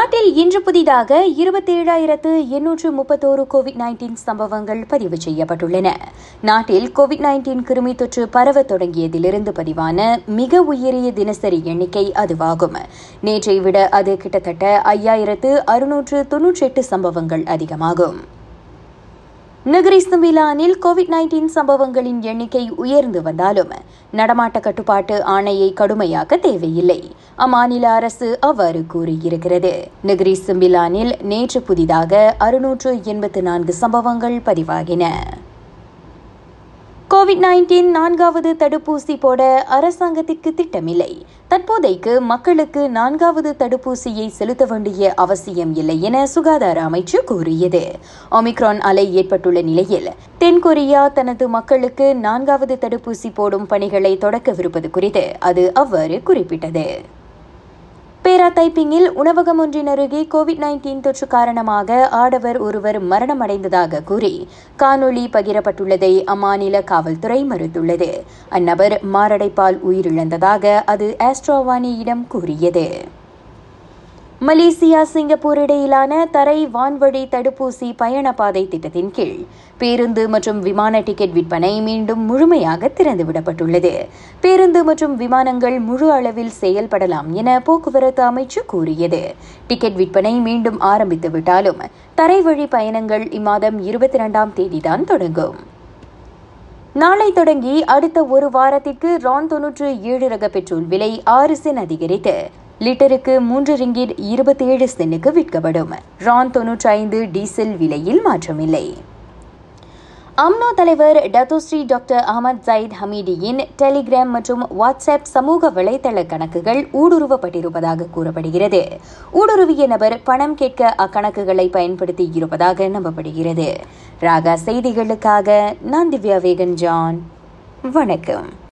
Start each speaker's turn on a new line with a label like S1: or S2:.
S1: நாட்டில் இன்று புதிதாக இருபத்தேழாயிரத்து எண்ணூற்று முப்பத்தோரு கோவிட் நைன்டீன் சம்பவங்கள் பதிவு செய்யப்பட்டுள்ளன. நாட்டில் கோவிட் நைன்டீன் கிருமி தொற்று பரவ தொடங்கியதிலிருந்து பதிவான மிக உயரிய தினசரி எண்ணிக்கை அதுவாகும். நேற்றை விட அது கிட்டத்தட்ட ஐயாயிரத்து அறுநூற்று தொன்னூற்றி எட்டு சம்பவங்கள் அதிகமாகும். நகரிஸ்து மிலானில் கோவிட் நைன்டீன் சம்பவங்களின் எண்ணிக்கை உயர்ந்து வந்தாலும் நடமாட்ட கட்டுப்பாட்டு ஆணையை கடுமையாக்க தேவையில்லை அம்மாநில அரசு அவ்வாறு கூறியிருக்கிறது. நகரிஸ்து மிலானில் நேற்று புதிதாக அறுநூற்று எண்பத்து நான்கு சம்பவங்கள் பதிவாகின. கோவிட் நைன்டீன் நான்காவது தடுப்பூசி போட அரசாங்கத்திற்கு திட்டமில்லை. தற்போதைக்கு மக்களுக்கு நான்காவது தடுப்பூசியை செலுத்த வேண்டிய அவசியம் இல்லை என சுகாதார அமைச்சு கூறியது. ஒமிக்ரான் அலை ஏற்பட்டுள்ள நிலையில் தென்கொரியா தனது மக்களுக்கு நான்காவது தடுப்பூசி போடும் பணிகளை தொடக்கவிருப்பது குறித்து அது அவ்வாறு குறிப்பிட்டது. பேரா தைப்பிங்கில் உணவகம் ஒன்றின் அருகே கோவிட் நைன்டீன் தொற்று காரணமாக ஆடவர் ஒருவர் மரணமடைந்ததாக கூறி காணொலி பகிரப்பட்டுள்ளதை அம்மாநில காவல்துறை மறுத்துள்ளது. அந்நபர் மாரடைப்பால் உயிரிழந்ததாக அது ஆஸ்ட்ரோவானியிடம் கூறியது. மலேசியா சிங்கப்பூர் இடையிலான தரை வான்வழி தடுப்பூசி பயணப்பாதை திட்டத்தின் கீழ் பேருந்து மற்றும் விமான டிக்கெட் விற்பனை மீண்டும் முழுமையாக திறந்துவிடப்பட்டுள்ளது. பேருந்து மற்றும் விமானங்கள் முழு அளவில் செயல்படலாம் என போக்குவரத்து அமைச்சு கூறியது. டிக்கெட் விற்பனை மீண்டும் ஆரம்பித்து விட்டாலும் தரைவழி பயணங்கள் இம்மாதம் இருபத்தி இரண்டாம் தேதிதான் தொடங்கும். நாளை தொடங்கி அடுத்த ஒரு வாரத்திற்கு ரான் தொன்னூற்று ஏழு ரக பெட்ரோல் விலை ஆறு சென் அதிகரித்து லிட்டருக்கு மூன்று ரிங்கிட் இருபத்தி ஏழு சென்னுக்கு விற்கப்படும். ரான் தொன்னூற்றி ஐந்து டீசல் விலையில் மாற்றமில்லை. அம்னோ தலைவர் டத்தோஸ்ரீ டாக்டர் அகமது ஜயித் ஹமீடியின் டெலிகிராம் மற்றும் வாட்ஸ்அப் சமூக வலைதள கணக்குகள் ஊடுருவப்பட்டிருப்பதாக கூறப்படுகிறது. ஊடுருவிய நபர் பணம் கேட்க அக்கணக்குகளை பயன்படுத்தி இருப்பதாக நம்பப்படுகிறது. ராகா செய்திகளுக்காக நான் திவ்யா வேகன் ஜான் வணக்கம்.